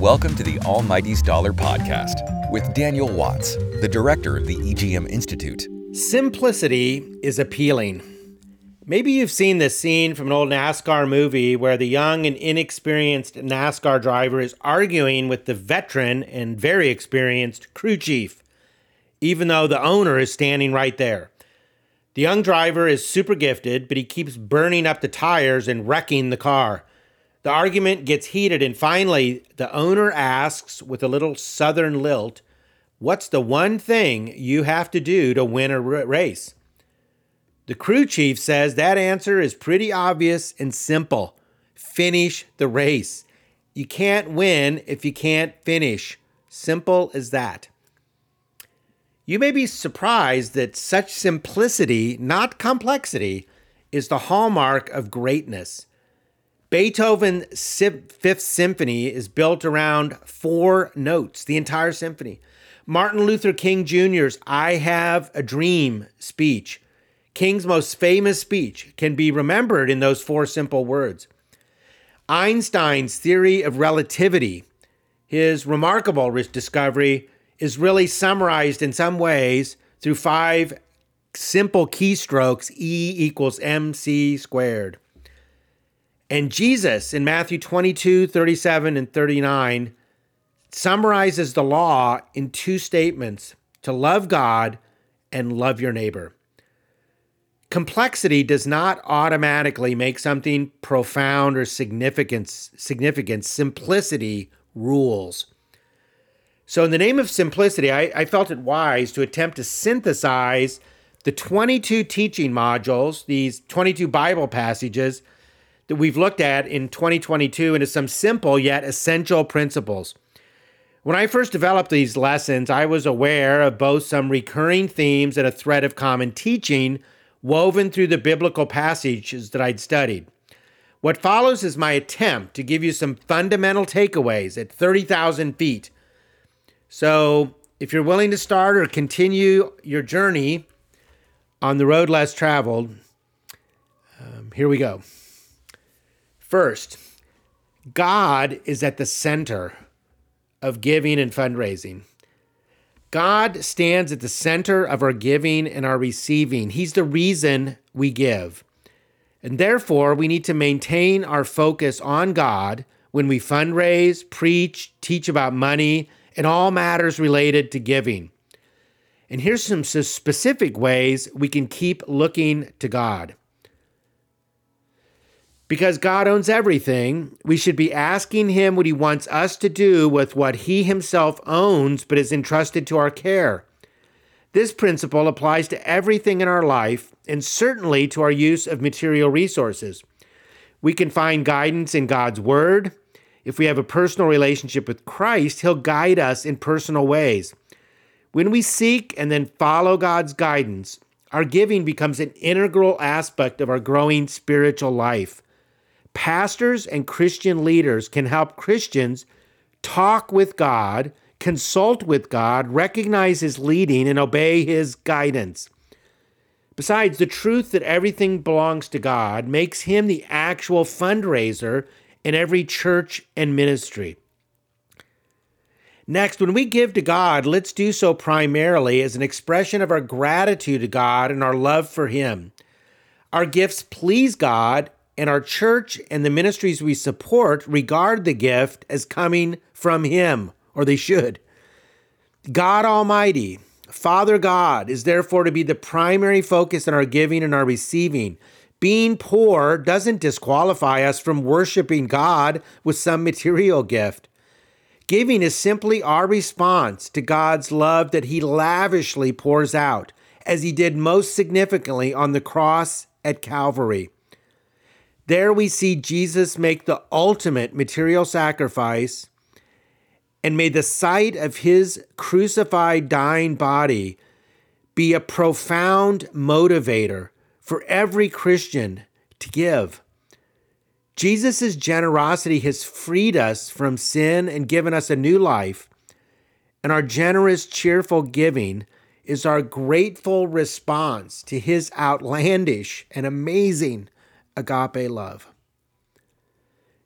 Welcome to the Almighty's Dollar Podcast with Daniel Watts, the director of the EGM Institute. Simplicity is appealing. Maybe you've seen this scene from an old NASCAR movie where the young and inexperienced NASCAR driver is arguing with the veteran and very experienced crew chief, even though the owner is standing right there. The young driver is super gifted, but he keeps burning up the tires and wrecking the car. The argument gets heated, and finally, the owner asks with a little southern lilt, What's the one thing you have to do to win a race? The crew chief says that answer is pretty obvious and simple finish the race. You can't win if you can't finish. Simple as that. You may be surprised that such simplicity, not complexity, is the hallmark of greatness. Beethoven's Fifth Symphony is built around four notes, the entire symphony. Martin Luther King Jr.'s I Have a Dream speech, King's most famous speech, can be remembered in those four simple words. Einstein's theory of relativity, his remarkable discovery, is really summarized in some ways through five simple keystrokes E equals mc squared. And Jesus in Matthew 22, 37, and 39 summarizes the law in two statements to love God and love your neighbor. Complexity does not automatically make something profound or significant. Significant simplicity rules. So, in the name of simplicity, I, I felt it wise to attempt to synthesize the 22 teaching modules, these 22 Bible passages that we've looked at in 2022 into some simple yet essential principles. When I first developed these lessons, I was aware of both some recurring themes and a thread of common teaching woven through the biblical passages that I'd studied. What follows is my attempt to give you some fundamental takeaways at 30,000 feet. So, if you're willing to start or continue your journey on the road less traveled, um, here we go. First, God is at the center of giving and fundraising. God stands at the center of our giving and our receiving. He's the reason we give. And therefore, we need to maintain our focus on God when we fundraise, preach, teach about money, and all matters related to giving. And here's some specific ways we can keep looking to God. Because God owns everything, we should be asking Him what He wants us to do with what He Himself owns but is entrusted to our care. This principle applies to everything in our life and certainly to our use of material resources. We can find guidance in God's Word. If we have a personal relationship with Christ, He'll guide us in personal ways. When we seek and then follow God's guidance, our giving becomes an integral aspect of our growing spiritual life. Pastors and Christian leaders can help Christians talk with God, consult with God, recognize His leading, and obey His guidance. Besides, the truth that everything belongs to God makes Him the actual fundraiser in every church and ministry. Next, when we give to God, let's do so primarily as an expression of our gratitude to God and our love for Him. Our gifts please God and our church and the ministries we support regard the gift as coming from Him, or they should. God Almighty, Father God, is therefore to be the primary focus in our giving and our receiving. Being poor doesn't disqualify us from worshiping God with some material gift. Giving is simply our response to God's love that He lavishly pours out, as He did most significantly on the cross at Calvary. There we see Jesus make the ultimate material sacrifice, and may the sight of his crucified, dying body be a profound motivator for every Christian to give. Jesus' generosity has freed us from sin and given us a new life, and our generous, cheerful giving is our grateful response to his outlandish and amazing agape love.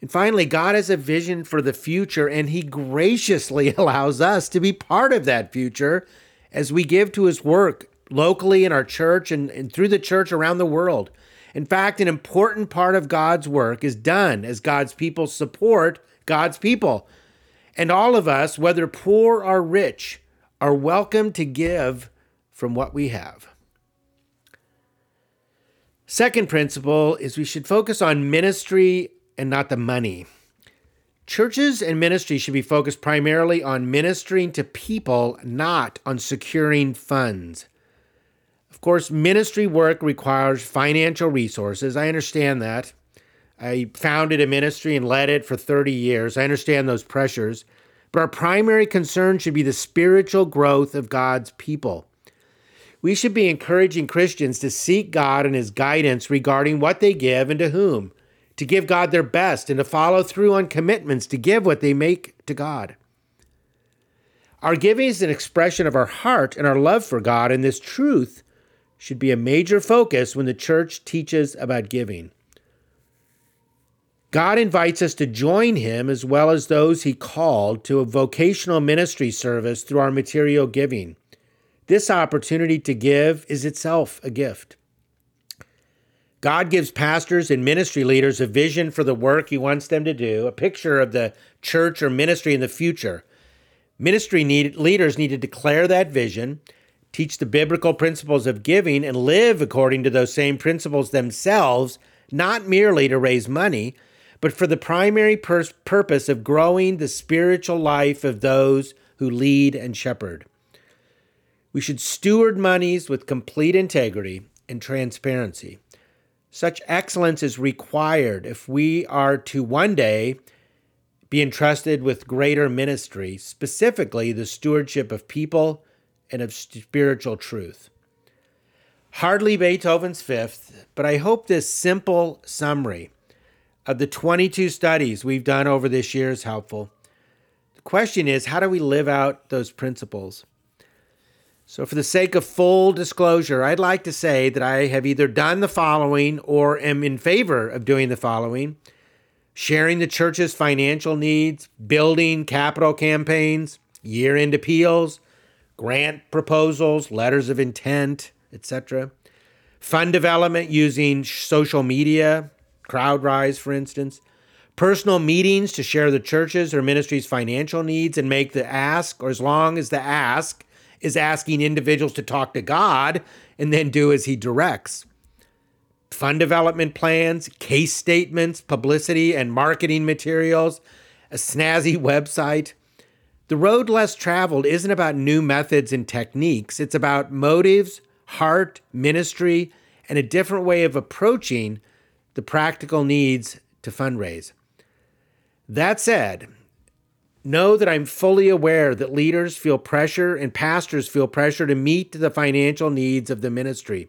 And finally, God has a vision for the future, and He graciously allows us to be part of that future as we give to His work locally in our church and, and through the church around the world. In fact, an important part of God's work is done as God's people support God's people. And all of us, whether poor or rich, are welcome to give from what we have. Second principle is we should focus on ministry and not the money. Churches and ministry should be focused primarily on ministering to people, not on securing funds. Of course, ministry work requires financial resources. I understand that. I founded a ministry and led it for 30 years. I understand those pressures. But our primary concern should be the spiritual growth of God's people. We should be encouraging Christians to seek God and His guidance regarding what they give and to whom, to give God their best and to follow through on commitments to give what they make to God. Our giving is an expression of our heart and our love for God, and this truth should be a major focus when the church teaches about giving. God invites us to join Him as well as those He called to a vocational ministry service through our material giving. This opportunity to give is itself a gift. God gives pastors and ministry leaders a vision for the work He wants them to do, a picture of the church or ministry in the future. Ministry need, leaders need to declare that vision teach the biblical principles of giving, and live according to those same principles themselves, not merely to raise money, but for the primary pur- purpose of growing the spiritual life of those who lead and shepherd. We should steward monies with complete integrity and transparency. Such excellence is required if we are to one day be entrusted with greater ministry, specifically the stewardship of people and of spiritual truth. Hardly Beethoven's fifth, but I hope this simple summary of the 22 studies we've done over this year is helpful. The question is how do we live out those principles? So, for the sake of full disclosure, I'd like to say that I have either done the following or am in favor of doing the following sharing the church's financial needs, building capital campaigns, year end appeals, grant proposals, letters of intent, etc. Fund development using social media, CrowdRise, for instance. Personal meetings to share the church's or ministry's financial needs and make the ask, or as long as the ask is asking individuals to talk to God and then do as He directs. Fund development plans, case statements, publicity and marketing materials, a snazzy website, the road less traveled isn't about new methods and techniques, it's about motives, heart, ministry, and a different way of approaching the practical needs to fundraise. That said, know that I'm fully aware that leaders feel pressure and pastors feel pressure to meet the financial needs of the ministry.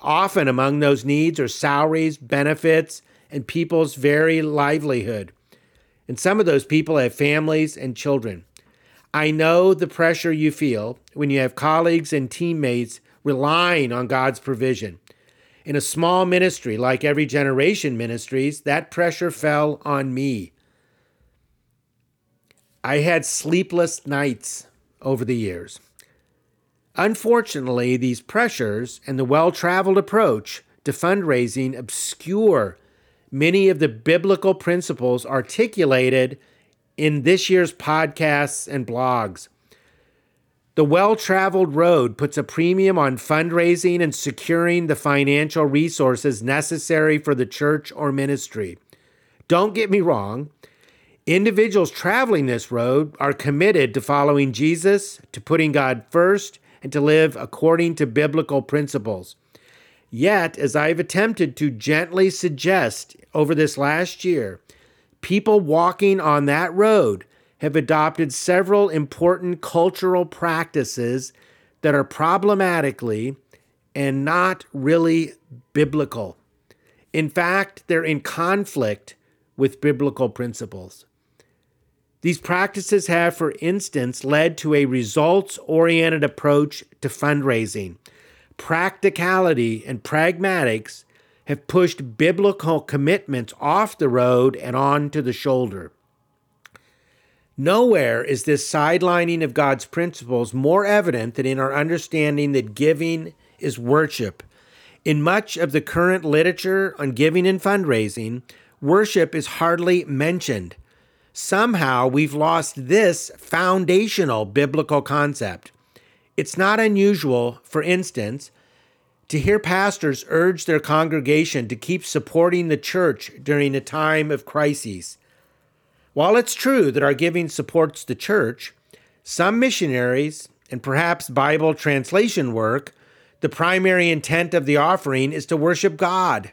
Often among those needs are salaries, benefits, and people's very livelihood. And some of those people have families and children. I know the pressure you feel when you have colleagues and teammates relying on God's provision. In a small ministry like Every Generation Ministries, that pressure fell on me. I had sleepless nights over the years. Unfortunately, these pressures and the well traveled approach to fundraising obscure many of the biblical principles articulated in this year's podcasts and blogs. The well traveled road puts a premium on fundraising and securing the financial resources necessary for the church or ministry. Don't get me wrong, individuals traveling this road are committed to following Jesus, to putting God first, and to live according to biblical principles. Yet, as I've attempted to gently suggest over this last year, people walking on that road have adopted several important cultural practices that are problematically and not really biblical. In fact, they're in conflict with biblical principles. These practices have, for instance, led to a results oriented approach to fundraising. Practicality and pragmatics have pushed biblical commitments off the road and onto the shoulder. Nowhere is this sidelining of God's principles more evident than in our understanding that giving is worship. In much of the current literature on giving and fundraising, worship is hardly mentioned. Somehow we've lost this foundational biblical concept. It's not unusual, for instance, to hear pastors urge their congregation to keep supporting the church during a time of crises. While it's true that our giving supports the church, some missionaries and perhaps Bible translation work, the primary intent of the offering is to worship God.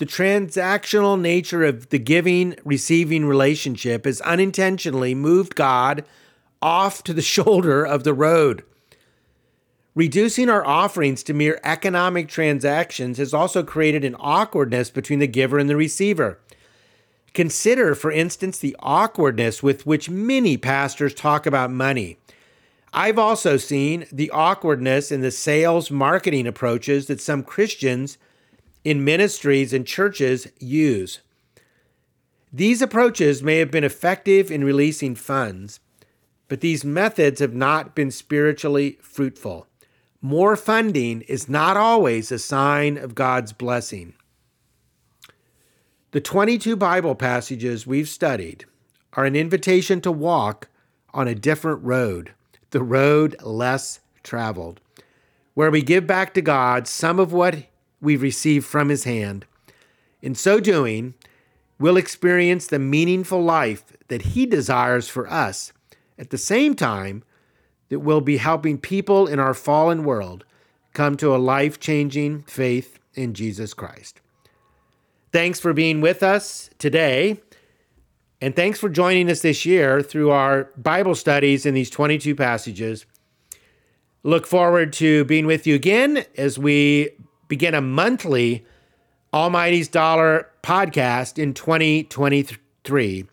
The transactional nature of the giving receiving relationship has unintentionally moved God off to the shoulder of the road. Reducing our offerings to mere economic transactions has also created an awkwardness between the giver and the receiver. Consider, for instance, the awkwardness with which many pastors talk about money. I've also seen the awkwardness in the sales marketing approaches that some Christians in ministries and churches use. These approaches may have been effective in releasing funds, but these methods have not been spiritually fruitful. More funding is not always a sign of God's blessing. The 22 Bible passages we've studied are an invitation to walk on a different road, the road less traveled, where we give back to God some of what we've received from His hand. In so doing, we'll experience the meaningful life that He desires for us. At the same time, that we'll be helping people in our fallen world come to a life changing faith in Jesus Christ. Thanks for being with us today. And thanks for joining us this year through our Bible studies in these 22 passages. Look forward to being with you again as we begin a monthly Almighty's Dollar podcast in 2023.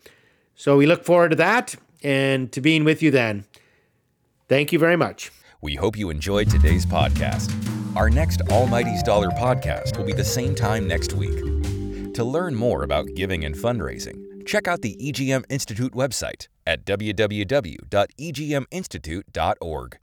So we look forward to that and to being with you then. Thank you very much. We hope you enjoyed today's podcast. Our next Almighty's Dollar podcast will be the same time next week. To learn more about giving and fundraising, check out the EGM Institute website at www.egminstitute.org.